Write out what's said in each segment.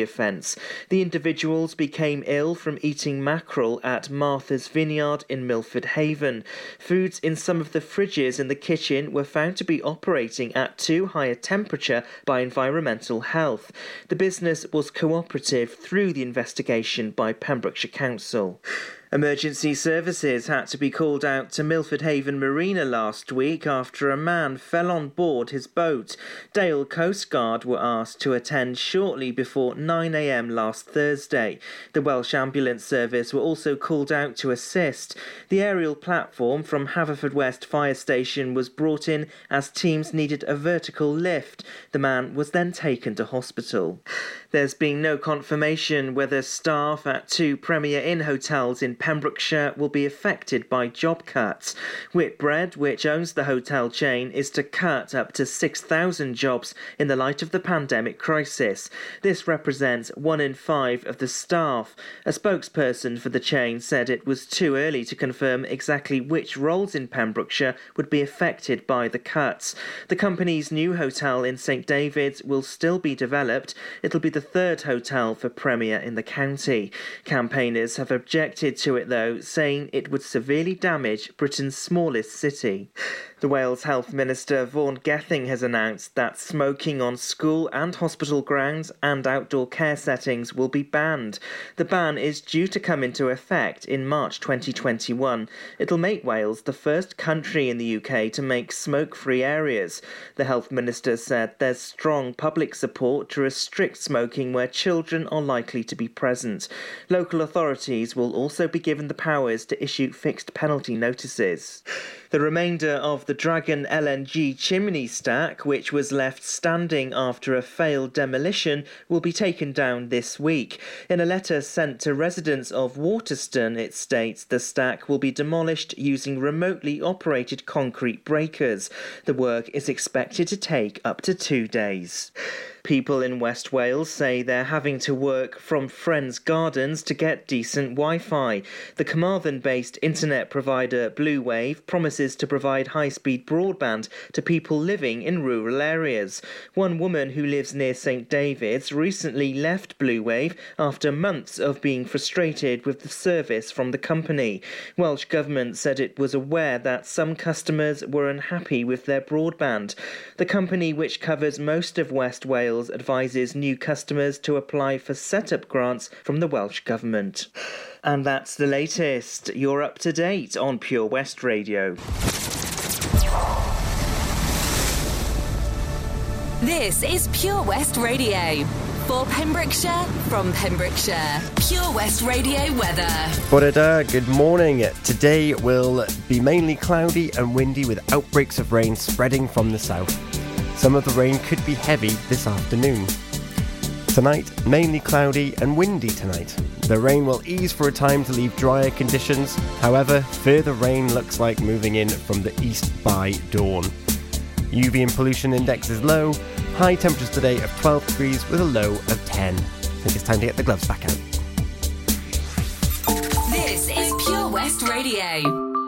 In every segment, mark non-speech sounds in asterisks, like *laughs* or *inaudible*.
offence. The individuals became ill from eating mackerel at Martha's Vineyard in Milford Haven. Foods in some of the fridges in the kitchen were found to be operating at too high a temperature by Environmental Health. The business was cooperative through the investigation by Pembrokeshire Council. Emergency services had to be called out to Milford Haven Marina last week after a man fell on board his boat. Dale Coast Guard were asked to attend shortly before 9am last Thursday. The Welsh Ambulance Service were also called out to assist. The aerial platform from Haverfordwest Fire Station was brought in as teams needed a vertical lift. The man was then taken to hospital. There's been no confirmation whether staff at two Premier Inn hotels in Pembrokeshire will be affected by job cuts. Whitbread, which owns the hotel chain, is to cut up to 6,000 jobs in the light of the pandemic crisis. This represents one in five of the staff. A spokesperson for the chain said it was too early to confirm exactly which roles in Pembrokeshire would be affected by the cuts. The company's new hotel in St David's will still be developed. It'll be the third hotel for Premier in the county. Campaigners have objected to it, though, saying it would severely damage Britain's smallest city. The Wales Health Minister Vaughan Gething has announced that smoking on school and hospital grounds and outdoor care settings will be banned. The ban is due to come into effect in March 2021. It'll make Wales the first country in the UK to make smoke free areas. The Health Minister said there's strong public support to restrict smoking where children are likely to be present. Local authorities will also be given the powers to issue fixed penalty notices. The remainder of the Dragon LNG chimney stack, which was left standing after a failed demolition, will be taken down this week. In a letter sent to residents of Waterston, it states the stack will be demolished using remotely operated concrete breakers. The work is expected to take up to two days. People in West Wales say they're having to work from friends' gardens to get decent Wi Fi. The Carmarthen based internet provider Blue Wave promises to provide high speed broadband to people living in rural areas. One woman who lives near St David's recently left Blue Wave after months of being frustrated with the service from the company. Welsh Government said it was aware that some customers were unhappy with their broadband. The company, which covers most of West Wales, Wales advises new customers to apply for setup grants from the Welsh Government. And that's the latest. You're up to date on Pure West Radio. This is Pure West Radio. For Pembrokeshire, from Pembrokeshire, Pure West Radio weather. Bore good morning. Today will be mainly cloudy and windy with outbreaks of rain spreading from the south. Some of the rain could be heavy this afternoon. Tonight, mainly cloudy and windy tonight. The rain will ease for a time to leave drier conditions. However, further rain looks like moving in from the east by dawn. UV and pollution index is low. High temperatures today of 12 degrees with a low of 10. I think it's time to get the gloves back out. This is Pure West Radio.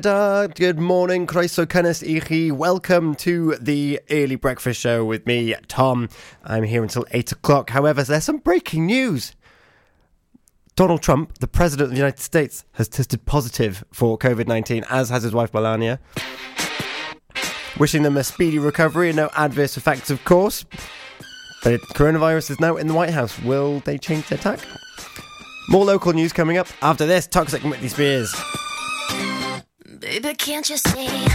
Good morning, Croeso Cynnes Ichi. Welcome to the Early Breakfast Show with me, Tom. I'm here until 8 o'clock. However, there's some breaking news. Donald Trump, the President of the United States, has tested positive for COVID 19, as has his wife Melania. Wishing them a speedy recovery and no adverse effects, of course. But coronavirus is now in the White House. Will they change their tack? More local news coming up after this. Toxic Britney Spears. Baby, can't you see?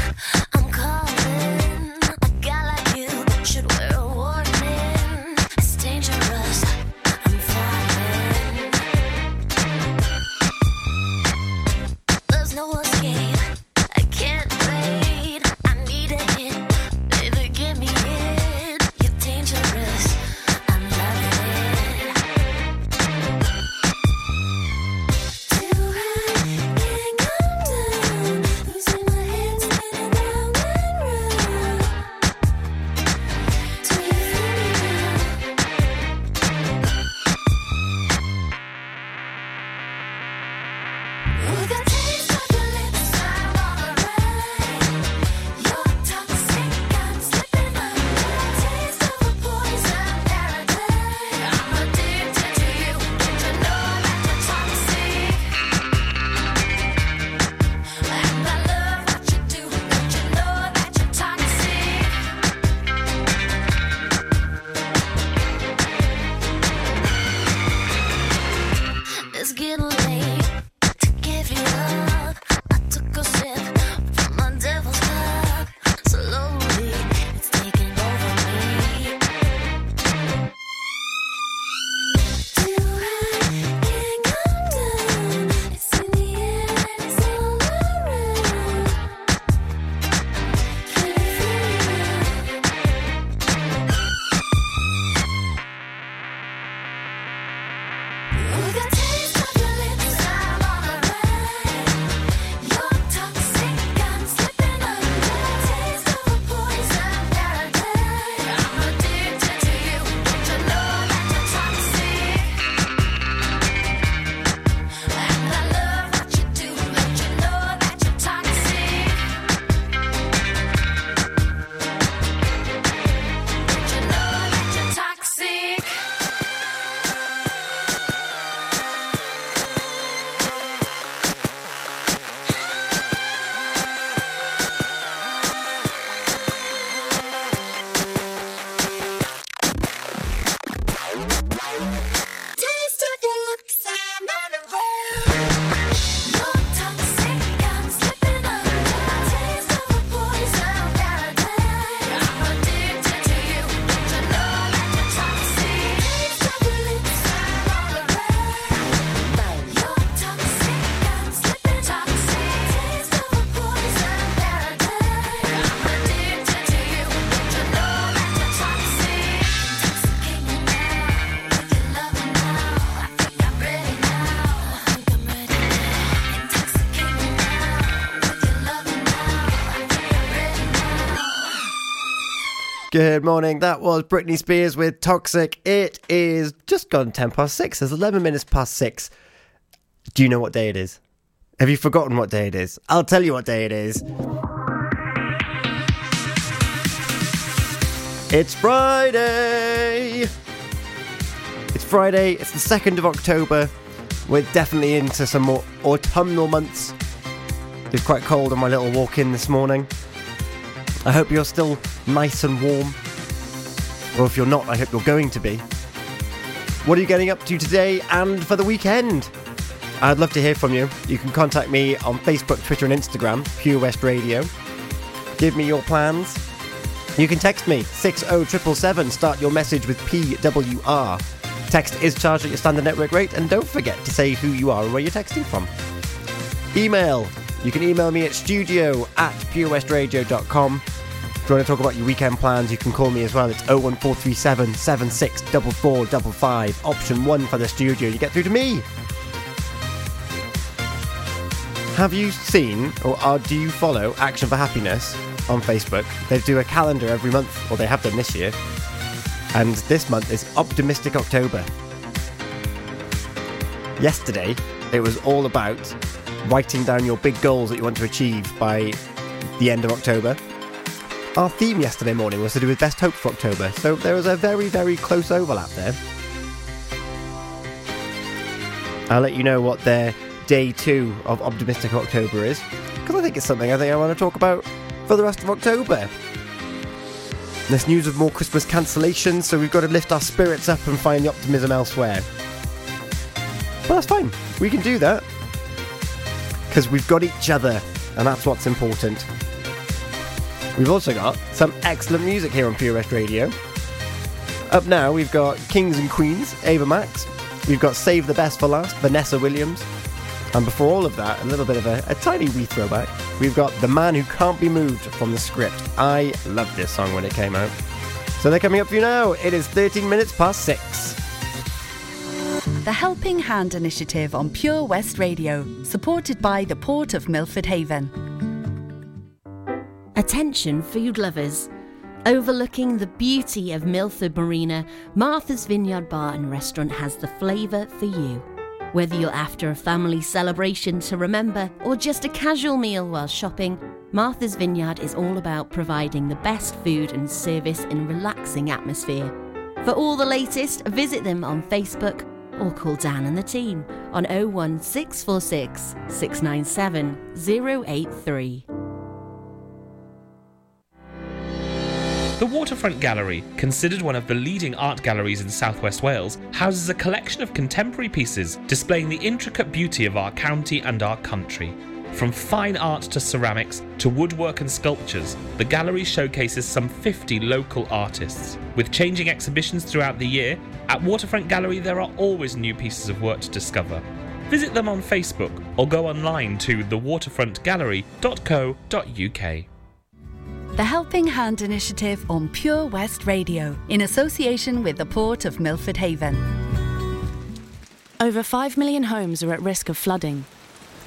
Good morning. That was Britney Spears with Toxic. It is just gone 10 past 6. It's 11 minutes past 6. Do you know what day it is? Have you forgotten what day it is? I'll tell you what day it is. It's Friday! It's Friday, it's the 2nd of October. We're definitely into some more autumnal months. It's quite cold on my little walk in this morning. I hope you're still nice and warm. Or if you're not, I hope you're going to be. What are you getting up to today and for the weekend? I'd love to hear from you. You can contact me on Facebook, Twitter, and Instagram, Pure West Radio. Give me your plans. You can text me 60777. Start your message with PWR. Text is charged at your standard network rate, and don't forget to say who you are and where you're texting from. Email. You can email me at studio at purewestradio.com. If you want to talk about your weekend plans, you can call me as well. It's 01437 764455. Option 1 for the studio. You get through to me. Have you seen, or are, do you follow Action for Happiness on Facebook? They do a calendar every month, or they have done this year. And this month is Optimistic October. Yesterday, it was all about writing down your big goals that you want to achieve by the end of October. Our theme yesterday morning was to do with best hope for October, so there was a very, very close overlap there. I'll let you know what their day two of Optimistic October is, because I think it's something I think I want to talk about for the rest of October. There's news of more Christmas cancellations, so we've got to lift our spirits up and find the optimism elsewhere. But that's fine, we can do that. Because we've got each other, and that's what's important. We've also got some excellent music here on Pure West Radio. Up now, we've got Kings and Queens, Ava Max. We've got Save the Best for Last, Vanessa Williams. And before all of that, a little bit of a, a tiny wee throwback. We've got The Man Who Can't Be Moved from the script. I loved this song when it came out. So they're coming up for you now. It is 13 minutes past 6. The Helping Hand Initiative on Pure West Radio, supported by the Port of Milford Haven. Attention, food lovers. Overlooking the beauty of Milford Marina, Martha's Vineyard Bar and Restaurant has the flavour for you. Whether you're after a family celebration to remember or just a casual meal while shopping, Martha's Vineyard is all about providing the best food and service in a relaxing atmosphere. For all the latest, visit them on Facebook or call Dan and the team on 01646 697 083. The Waterfront Gallery, considered one of the leading art galleries in southwest Wales, houses a collection of contemporary pieces displaying the intricate beauty of our county and our country. From fine art to ceramics to woodwork and sculptures, the gallery showcases some 50 local artists. With changing exhibitions throughout the year, at Waterfront Gallery there are always new pieces of work to discover. Visit them on Facebook or go online to thewaterfrontgallery.co.uk. The Helping Hand Initiative on Pure West Radio, in association with the Port of Milford Haven. Over 5 million homes are at risk of flooding,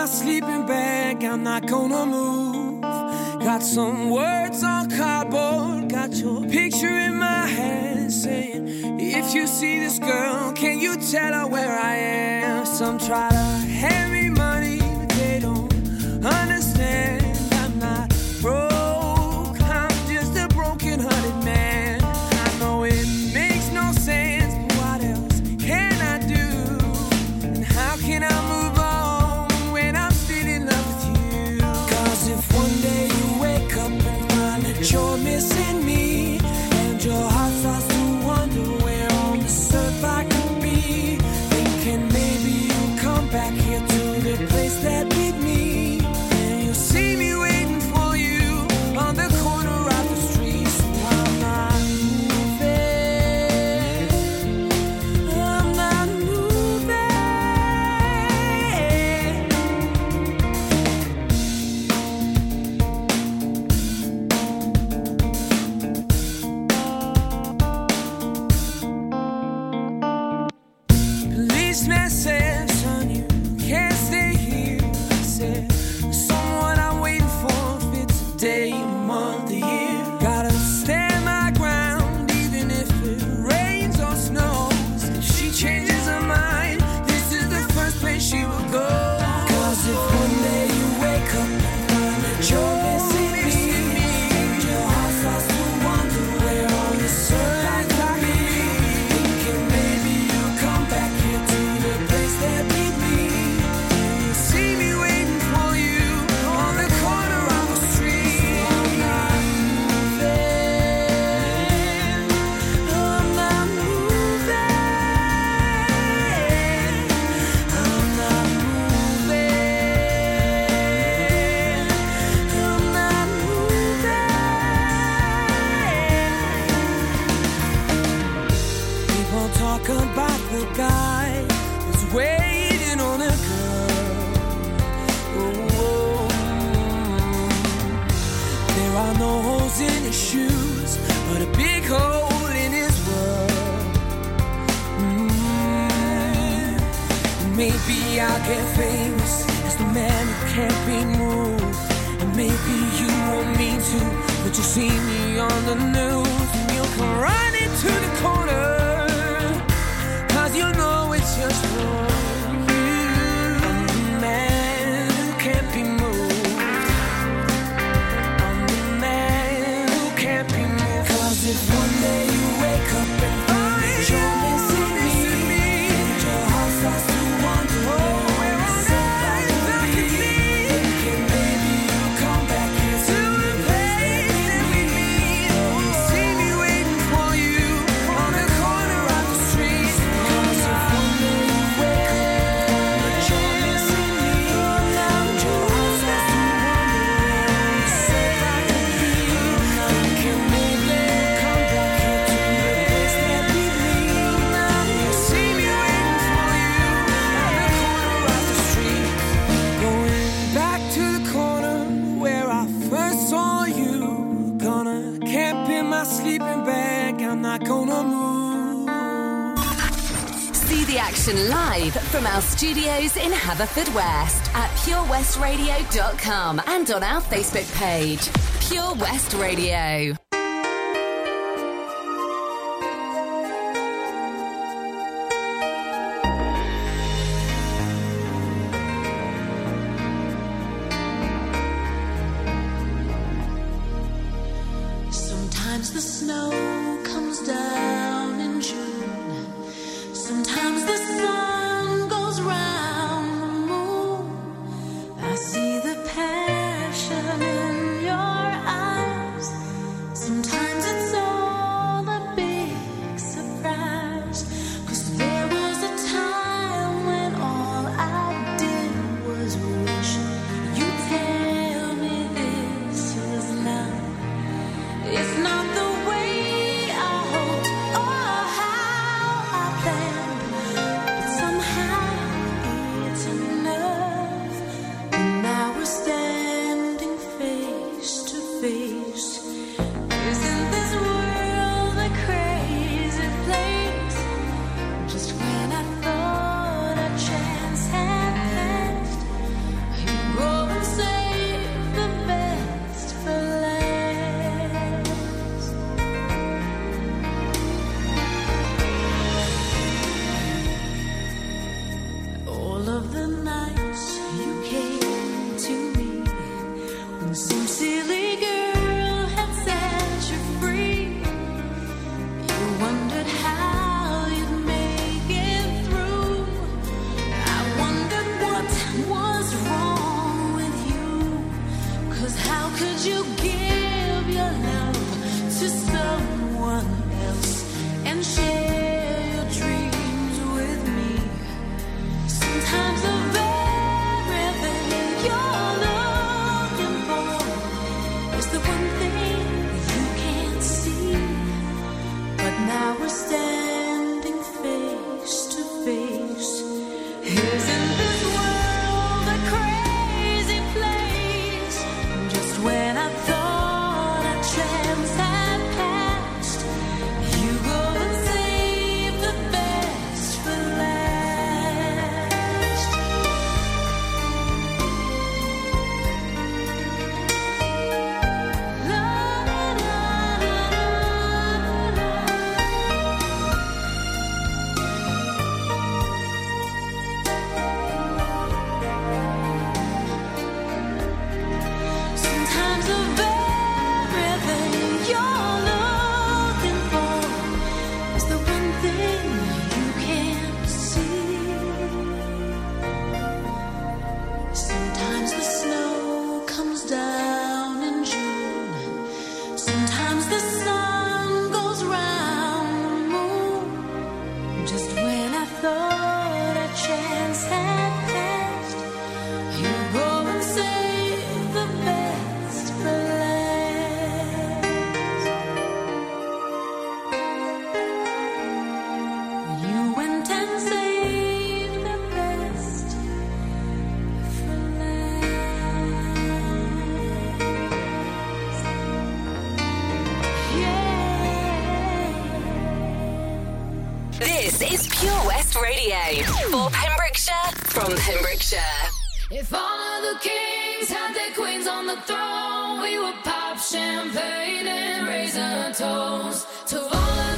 my sleeping bag, I'm not gonna move. Got some words on cardboard, got your picture in my hand saying, If you see this girl, can you tell her where I am? Some try to I'm not gonna move. See the action live from our studios in Haverfordwest at purewestradio.com and on our Facebook page, Pure West Radio. Pure West Radio for Pembrokeshire from Pembrokeshire. If all of the kings had their queens on the throne, we would pop champagne and raise a toast to all. Of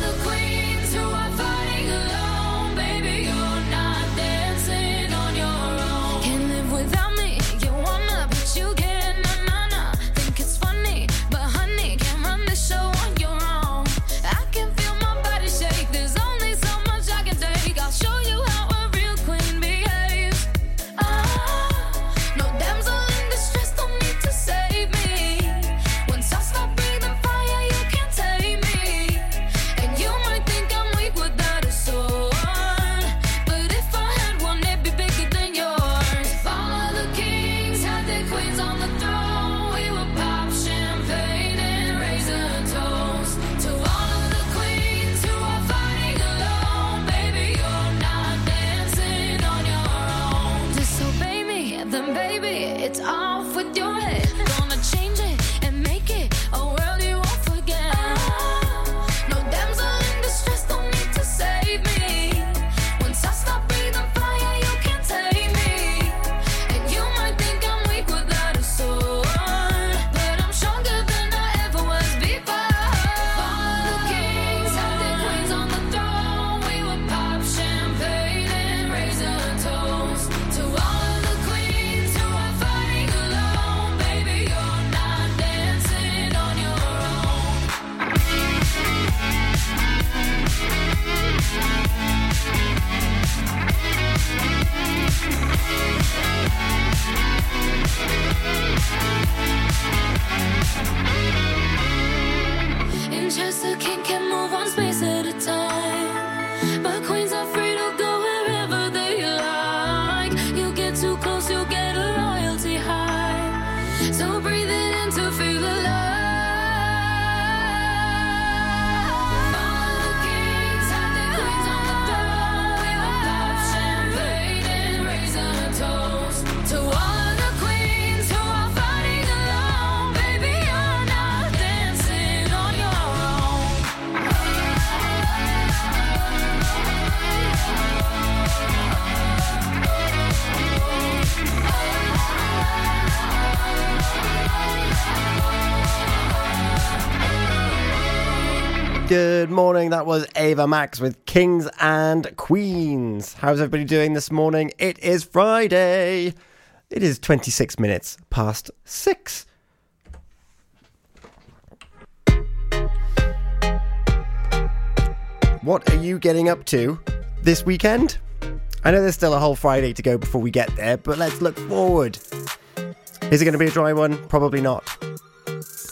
that was Ava Max with Kings and Queens. How's everybody doing this morning? It is Friday. It is 26 minutes past six. What are you getting up to this weekend? I know there's still a whole Friday to go before we get there, but let's look forward. Is it going to be a dry one? Probably not.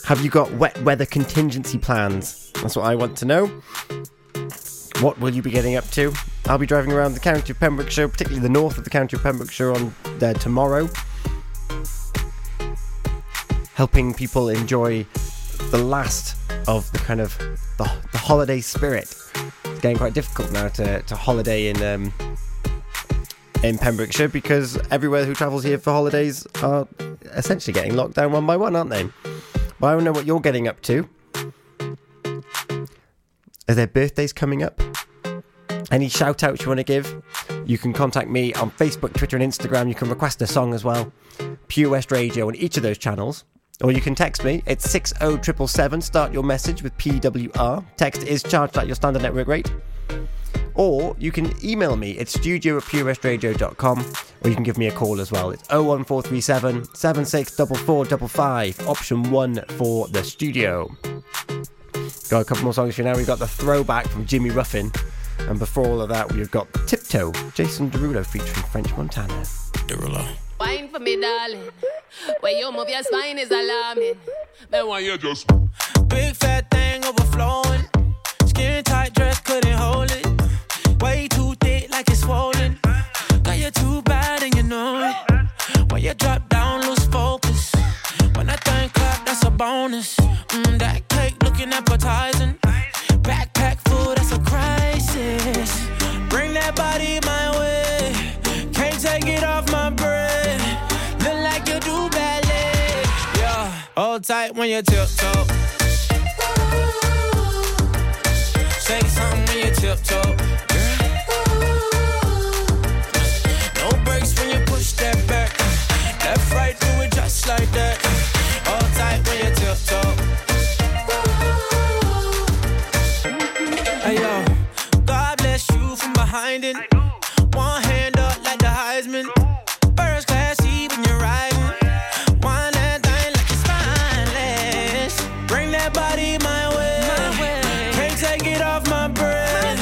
Have you got wet weather contingency plans? That's what I want to know. What will you be getting up to? I'll be driving around the county of Pembrokeshire, particularly the north of the county of Pembrokeshire, on there tomorrow, helping people enjoy the last of the kind of the, the holiday spirit. It's getting quite difficult now to, to holiday in um, in Pembrokeshire because everywhere who travels here for holidays are essentially getting locked down one by one, aren't they? But I don't know what you're getting up to. Are there birthdays coming up? Any shout outs you want to give? You can contact me on Facebook, Twitter, and Instagram. You can request a song as well. Pure West Radio on each of those channels. Or you can text me. It's 60777. Start your message with PWR. Text is charged at your standard network rate. Or you can email me. It's studio at purewestradio.com. Or you can give me a call as well. It's 01437 764455. Option 1 for the studio. Got a couple more songs for you now. We've got the throwback from Jimmy Ruffin. And before all of that, we've got Tiptoe, Jason Derulo featuring French Montana. Derulo. Wine for me, darling. Where you move your spine is alarming. Then why you just Big fat thing overflowing. Skin tight dress couldn't hold it. Way too thick like it's swollen. Got you too bad and you know it. When you drop down, lose focus. When that thing clap, that's a bonus. Mm, that cake looking appetizing. Backpack full, that's a crisis. Bring that body my way. Can't take it off my breath. Look like you do ballet. Yeah, hold tight when you tiptoe. Say something when you tiptoe. It. One hand up like the Heisman. First class seat when you're riding. Wine that thing like it's spineless. Bring that body my way. Can't take it off my breath.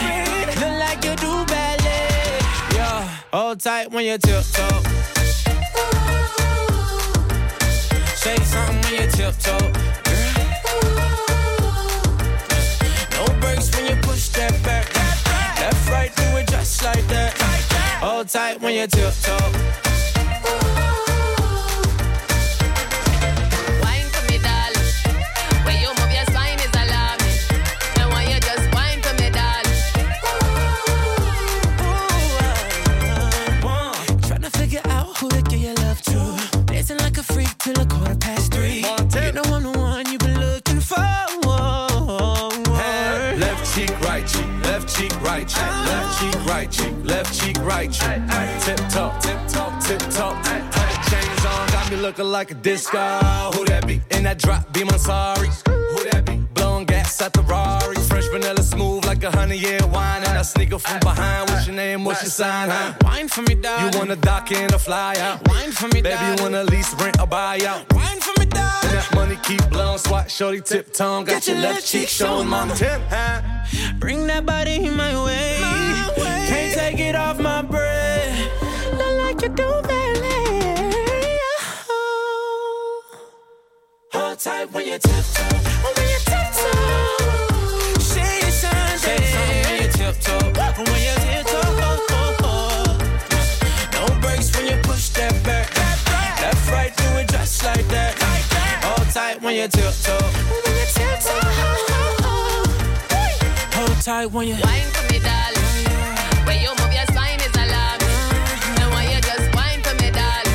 Look like you do ballet. Yeah, hold tight when you tiptoe. Say something when you tiptoe. No breaks when you push that back. Left, right, do just like that. Hold tight when you tiptoe. wine for me, darling. Where you right cheek, left cheek, right cheek, left cheek, right cheek. Tip top, tip top, tip top. Chains on, got me looking like a disco. Who that be? In that drop, be my sorry. Who that be? Blowing gas at the Rari. Fresh vanilla smooth like a honey year wine. And I sneak up from behind. What's your name? What's your sign? Huh? Wine for me, darling. You wanna dock in or fly out? Wine for me, Baby, you wanna lease, rent, or buy out? Wine for me, darling. That money keep blowing, swat, shorty, tip tongue. Got your left cheek showing, mama. Tip, huh? Bring that body in my way. Can't take it off my breath. Look like you do ballet. Hold tight when you tiptoe. When you tiptoe. Say something. Say something when you tiptoe. When you tiptoe. No breaks when you push that back. Left, right, do it just like that. Hold tight when you tiptoe. When you tiptoe. Hold tight when you Wine for me, darling. Where you move your spine is alarming. Then why you just wine for me, darling.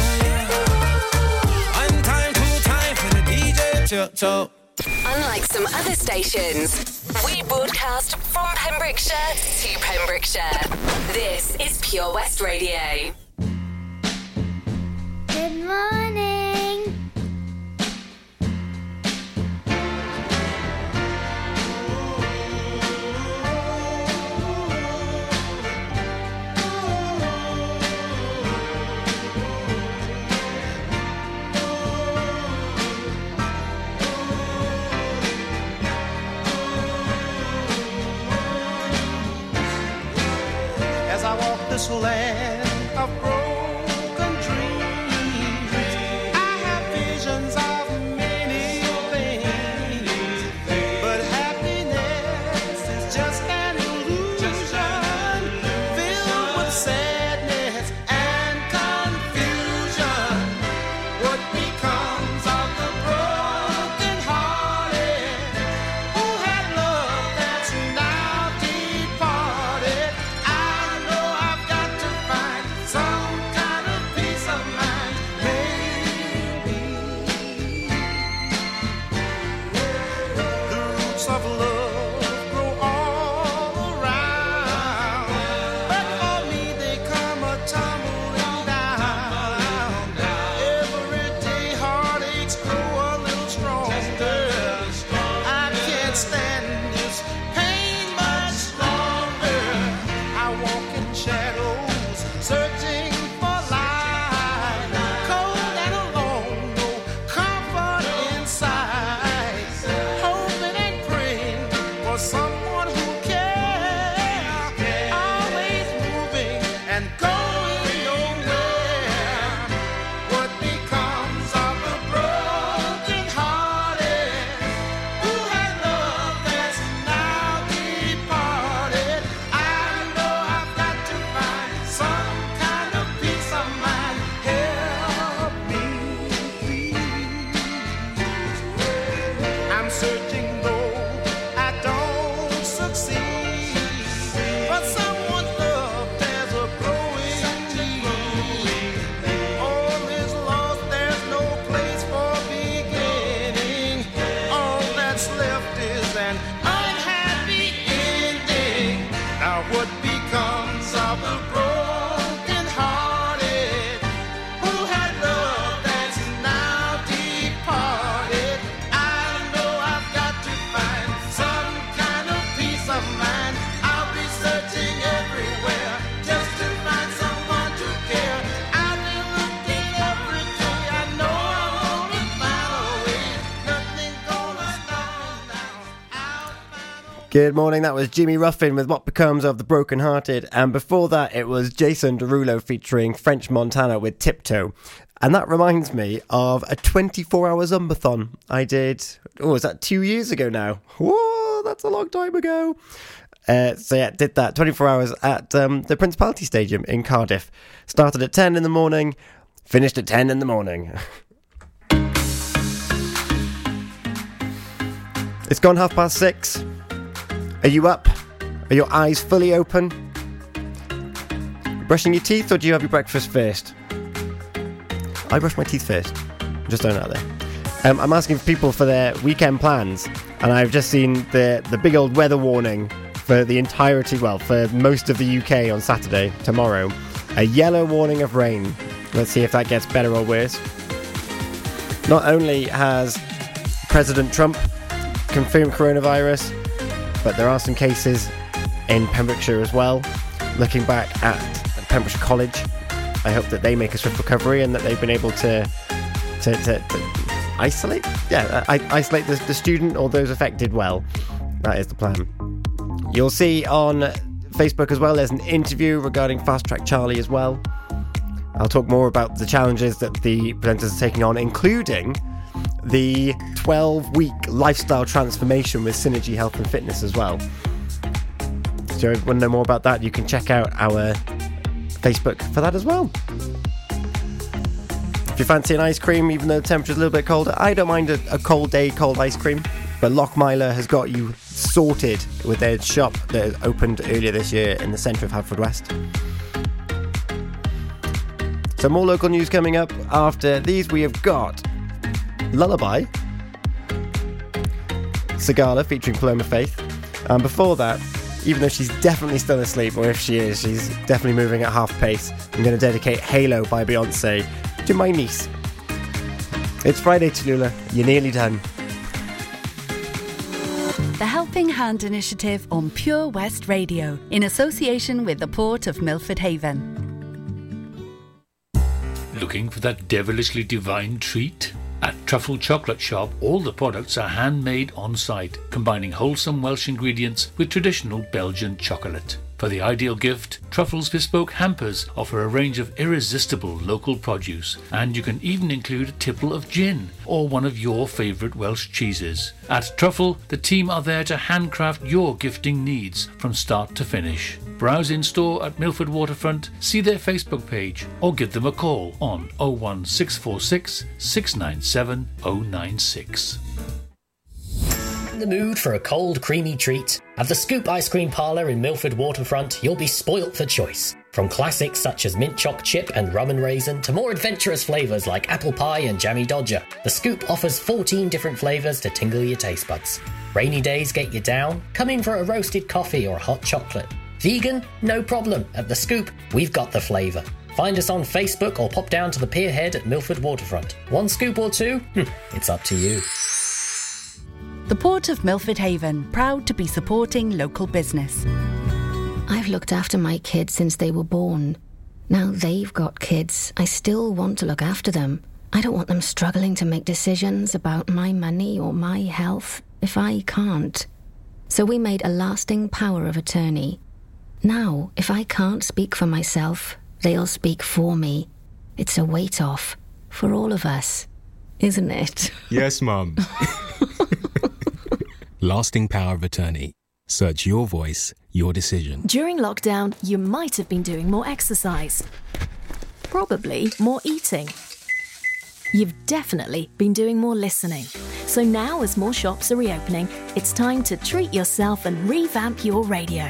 One time, two time for the DJ tiptoe. Unlike some other stations, we broadcast from Pembrokeshire to Pembrokeshire. This is Pure West Radio. Good morning. This land Good morning, that was Jimmy Ruffin with What Becomes of the Broken Hearted, and before that it was Jason Derulo featuring French Montana with Tiptoe. And that reminds me of a 24 hour Zumbathon I did, oh, was that two years ago now? Whoa, that's a long time ago. Uh, so yeah, did that 24 hours at um, the Principality Stadium in Cardiff. Started at 10 in the morning, finished at 10 in the morning. *laughs* it's gone half past six. Are you up? Are your eyes fully open? Brushing your teeth or do you have your breakfast first? I brush my teeth first. Just throwing out there. Um, I'm asking people for their weekend plans, and I've just seen the the big old weather warning for the entirety, well, for most of the UK on Saturday, tomorrow. A yellow warning of rain. Let's see if that gets better or worse. Not only has President Trump confirmed coronavirus, but there are some cases in Pembrokeshire as well. Looking back at Pembrokeshire College, I hope that they make a swift recovery and that they've been able to to, to, to isolate, yeah, uh, I, isolate the, the student or those affected well. That is the plan. You'll see on Facebook as well. There's an interview regarding Fast Track Charlie as well. I'll talk more about the challenges that the presenters are taking on, including the 12 week lifestyle transformation with Synergy Health and Fitness as well. So, if you want to know more about that, you can check out our Facebook for that as well. If you fancy an ice cream, even though the temperature's a little bit colder, I don't mind a, a cold day, cold ice cream. But Lochmeyler has got you sorted with their shop that opened earlier this year in the centre of Haverfordwest. So, more local news coming up. After these, we have got Lullaby, Sigala featuring Paloma Faith. And before that, even though she's definitely still asleep, or if she is, she's definitely moving at half pace, I'm going to dedicate Halo by Beyonce to my niece. It's Friday, Tallulah. You're nearly done. The Helping Hand Initiative on Pure West Radio in association with the Port of Milford Haven. Looking for that devilishly divine treat? At Truffle Chocolate Shop, all the products are handmade on site, combining wholesome Welsh ingredients with traditional Belgian chocolate. For the ideal gift, Truffle's bespoke hampers offer a range of irresistible local produce, and you can even include a tipple of gin or one of your favourite Welsh cheeses. At Truffle, the team are there to handcraft your gifting needs from start to finish. Browse in store at Milford Waterfront, see their Facebook page, or give them a call on 01646 697 096. In the mood for a cold, creamy treat? At the Scoop Ice Cream Parlour in Milford Waterfront, you'll be spoilt for choice. From classics such as mint choc chip and rum and raisin to more adventurous flavours like apple pie and jammy dodger, the Scoop offers 14 different flavours to tingle your taste buds. Rainy days get you down? Come in for a roasted coffee or hot chocolate. Vegan? No problem. At the Scoop, we've got the flavour. Find us on Facebook or pop down to the pierhead at Milford Waterfront. One scoop or two? Hmm, it's up to you. The Port of Milford Haven, proud to be supporting local business. I've looked after my kids since they were born. Now they've got kids. I still want to look after them. I don't want them struggling to make decisions about my money or my health if I can't. So we made a lasting power of attorney. Now, if I can't speak for myself, they'll speak for me. It's a weight off for all of us, isn't it? *laughs* Yes, Mum. *laughs* Lasting power of attorney. Search your voice, your decision. During lockdown, you might have been doing more exercise. Probably more eating. You've definitely been doing more listening. So now, as more shops are reopening, it's time to treat yourself and revamp your radio.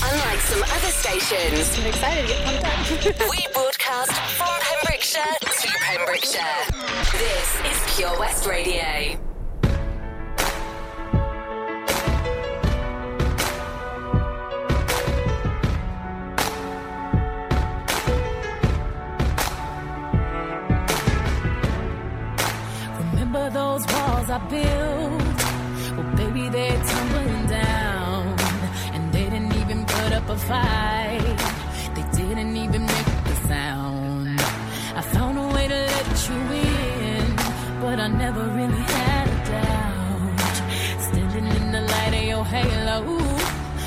Unlike some other stations, I'm excited to get pumped up. we broadcast from Pembrokeshire to Pembrokeshire. This is Pure West Radio. Remember those walls I built? Up a fight. They didn't even make a sound. I found a way to let you in, but I never really had a doubt. Standing in the light of your halo,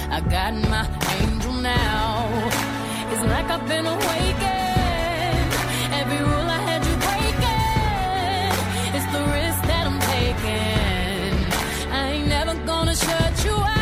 I got my angel now. It's like I've been awakened. Every rule I had you breaking. It's the risk that I'm taking. I ain't never gonna shut you out.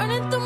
Burning through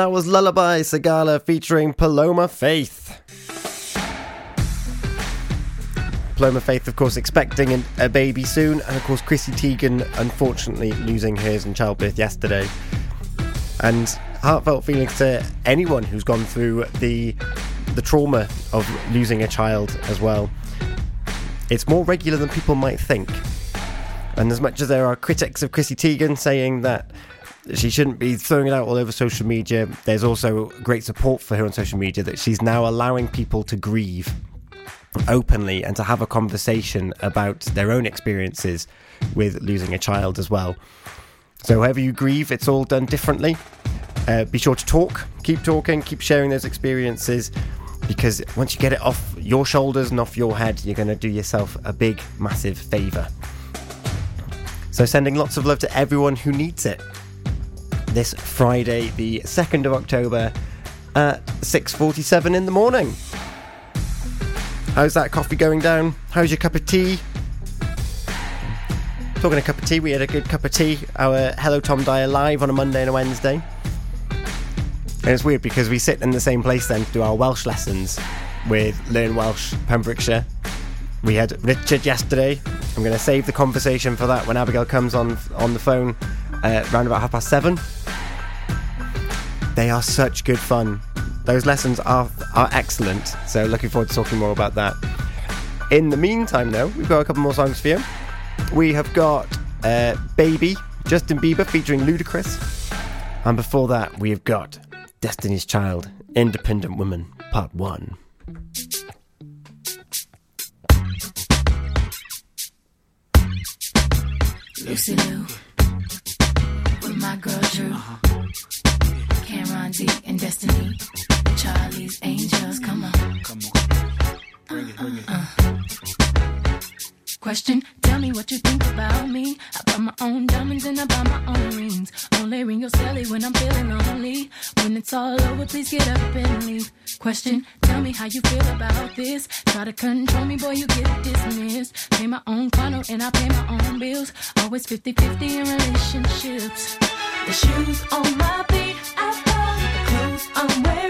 That was Lullaby Sigala featuring Paloma Faith. Paloma Faith, of course, expecting an, a baby soon, and of course, Chrissy Teigen, unfortunately, losing hers in childbirth yesterday. And heartfelt feelings to anyone who's gone through the the trauma of losing a child as well. It's more regular than people might think. And as much as there are critics of Chrissy Teigen saying that she shouldn't be throwing it out all over social media, there's also great support for her on social media that she's now allowing people to grieve openly and to have a conversation about their own experiences with losing a child as well. So, however you grieve, it's all done differently. Uh, be sure to talk, keep talking, keep sharing those experiences because once you get it off your shoulders and off your head, you're going to do yourself a big, massive favour. So, sending lots of love to everyone who needs it. This Friday, the 2nd of October at 6:47 in the morning. How's that coffee going down? How's your cup of tea? Talking a cup of tea, we had a good cup of tea. Our Hello Tom Dyer live on a Monday and a Wednesday. And it's weird because we sit in the same place then to do our Welsh lessons with Learn Welsh Pembrokeshire. We had Richard yesterday. I'm going to save the conversation for that when Abigail comes on on the phone uh, around about half past seven. They are such good fun. Those lessons are, are excellent. So, looking forward to talking more about that. In the meantime, though, we've got a couple more songs for you. We have got uh, Baby, Justin Bieber featuring Ludacris. And before that, we have got Destiny's Child, Independent Woman, Part 1. Lucy Liu, with my girl Drew. Uh-huh. And Destiny. Charlie's Angels, come on. Come on. Uh. Question, tell me what you think about me. I buy my own diamonds and I buy my own rings. Only ring your celly when I'm feeling lonely. When it's all over, please get up and leave. Question, tell me how you feel about this. Try to control me, boy, you get dismissed. Pay my own condo and I pay my own bills. Always 50 50 in relationships. The shoes on my feet, I bought the clothes I'm wearing.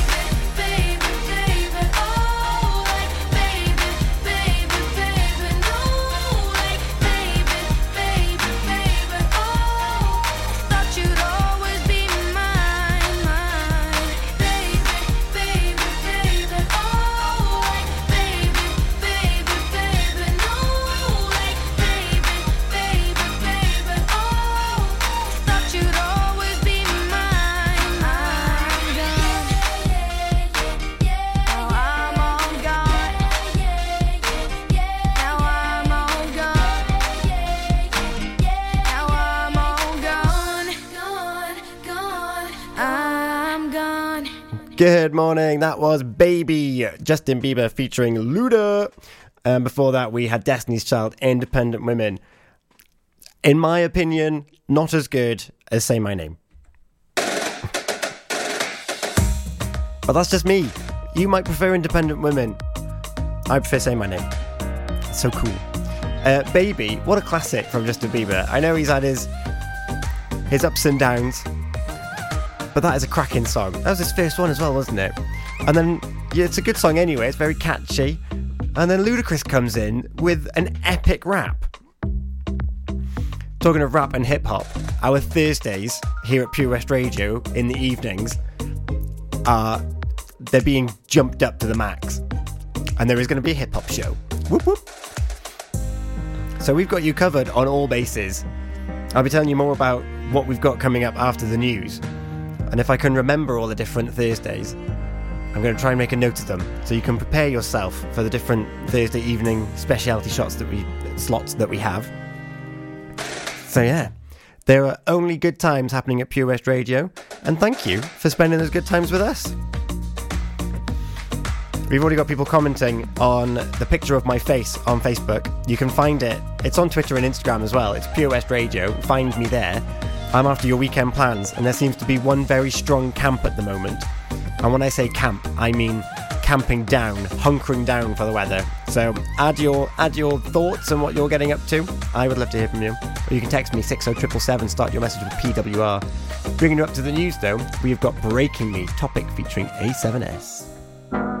Good morning. That was Baby, Justin Bieber featuring Luda. And before that, we had Destiny's Child, Independent Women. In my opinion, not as good as Say My Name. *laughs* But that's just me. You might prefer Independent Women. I prefer Say My Name. It's so cool. Uh, Baby, what a classic from Justin Bieber. I know he's had his his ups and downs, but that is a cracking song. That was his first one as well, wasn't it? And then yeah, it's a good song anyway. It's very catchy. And then Ludacris comes in with an epic rap. Talking of rap and hip hop, our Thursdays here at Pure West Radio in the evenings are they're being jumped up to the max, and there is going to be a hip hop show. Whoop whoop. So we've got you covered on all bases. I'll be telling you more about what we've got coming up after the news. And if I can remember all the different Thursdays, I'm going to try and make a note of them so you can prepare yourself for the different Thursday evening specialty shots that we slots that we have. So yeah, there are only good times happening at Pure West Radio, and thank you for spending those good times with us. We've already got people commenting on the picture of my face on Facebook. You can find it. It's on Twitter and Instagram as well. It's Pure West Radio. Find me there. I'm after your weekend plans, and there seems to be one very strong camp at the moment. And when I say camp, I mean camping down, hunkering down for the weather. So add your add your thoughts and what you're getting up to. I would love to hear from you. Or you can text me 60777, start your message with PWR. Bringing you up to the news though, we've got Breaking Me, topic featuring A7S.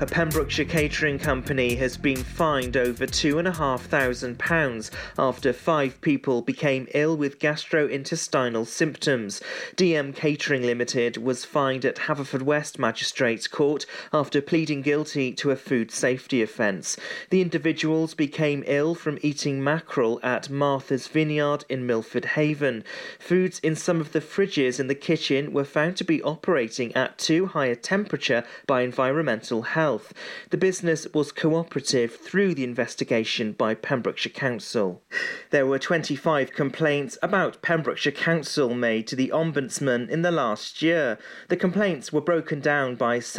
A Pembrokeshire catering company has been fined over £2,500 after five people became ill with gastrointestinal symptoms. DM Catering Limited was fined at Haverfordwest Magistrates Court after pleading guilty to a food safety offence. The individuals became ill from eating mackerel at Martha's Vineyard in Milford Haven. Foods in some of the fridges in the kitchen were found to be operating at too high a temperature by Environmental Health. The business was cooperative through the investigation by Pembrokeshire Council. There were 25 complaints about Pembrokeshire Council made to the Ombudsman in the last year. The complaints were broken down by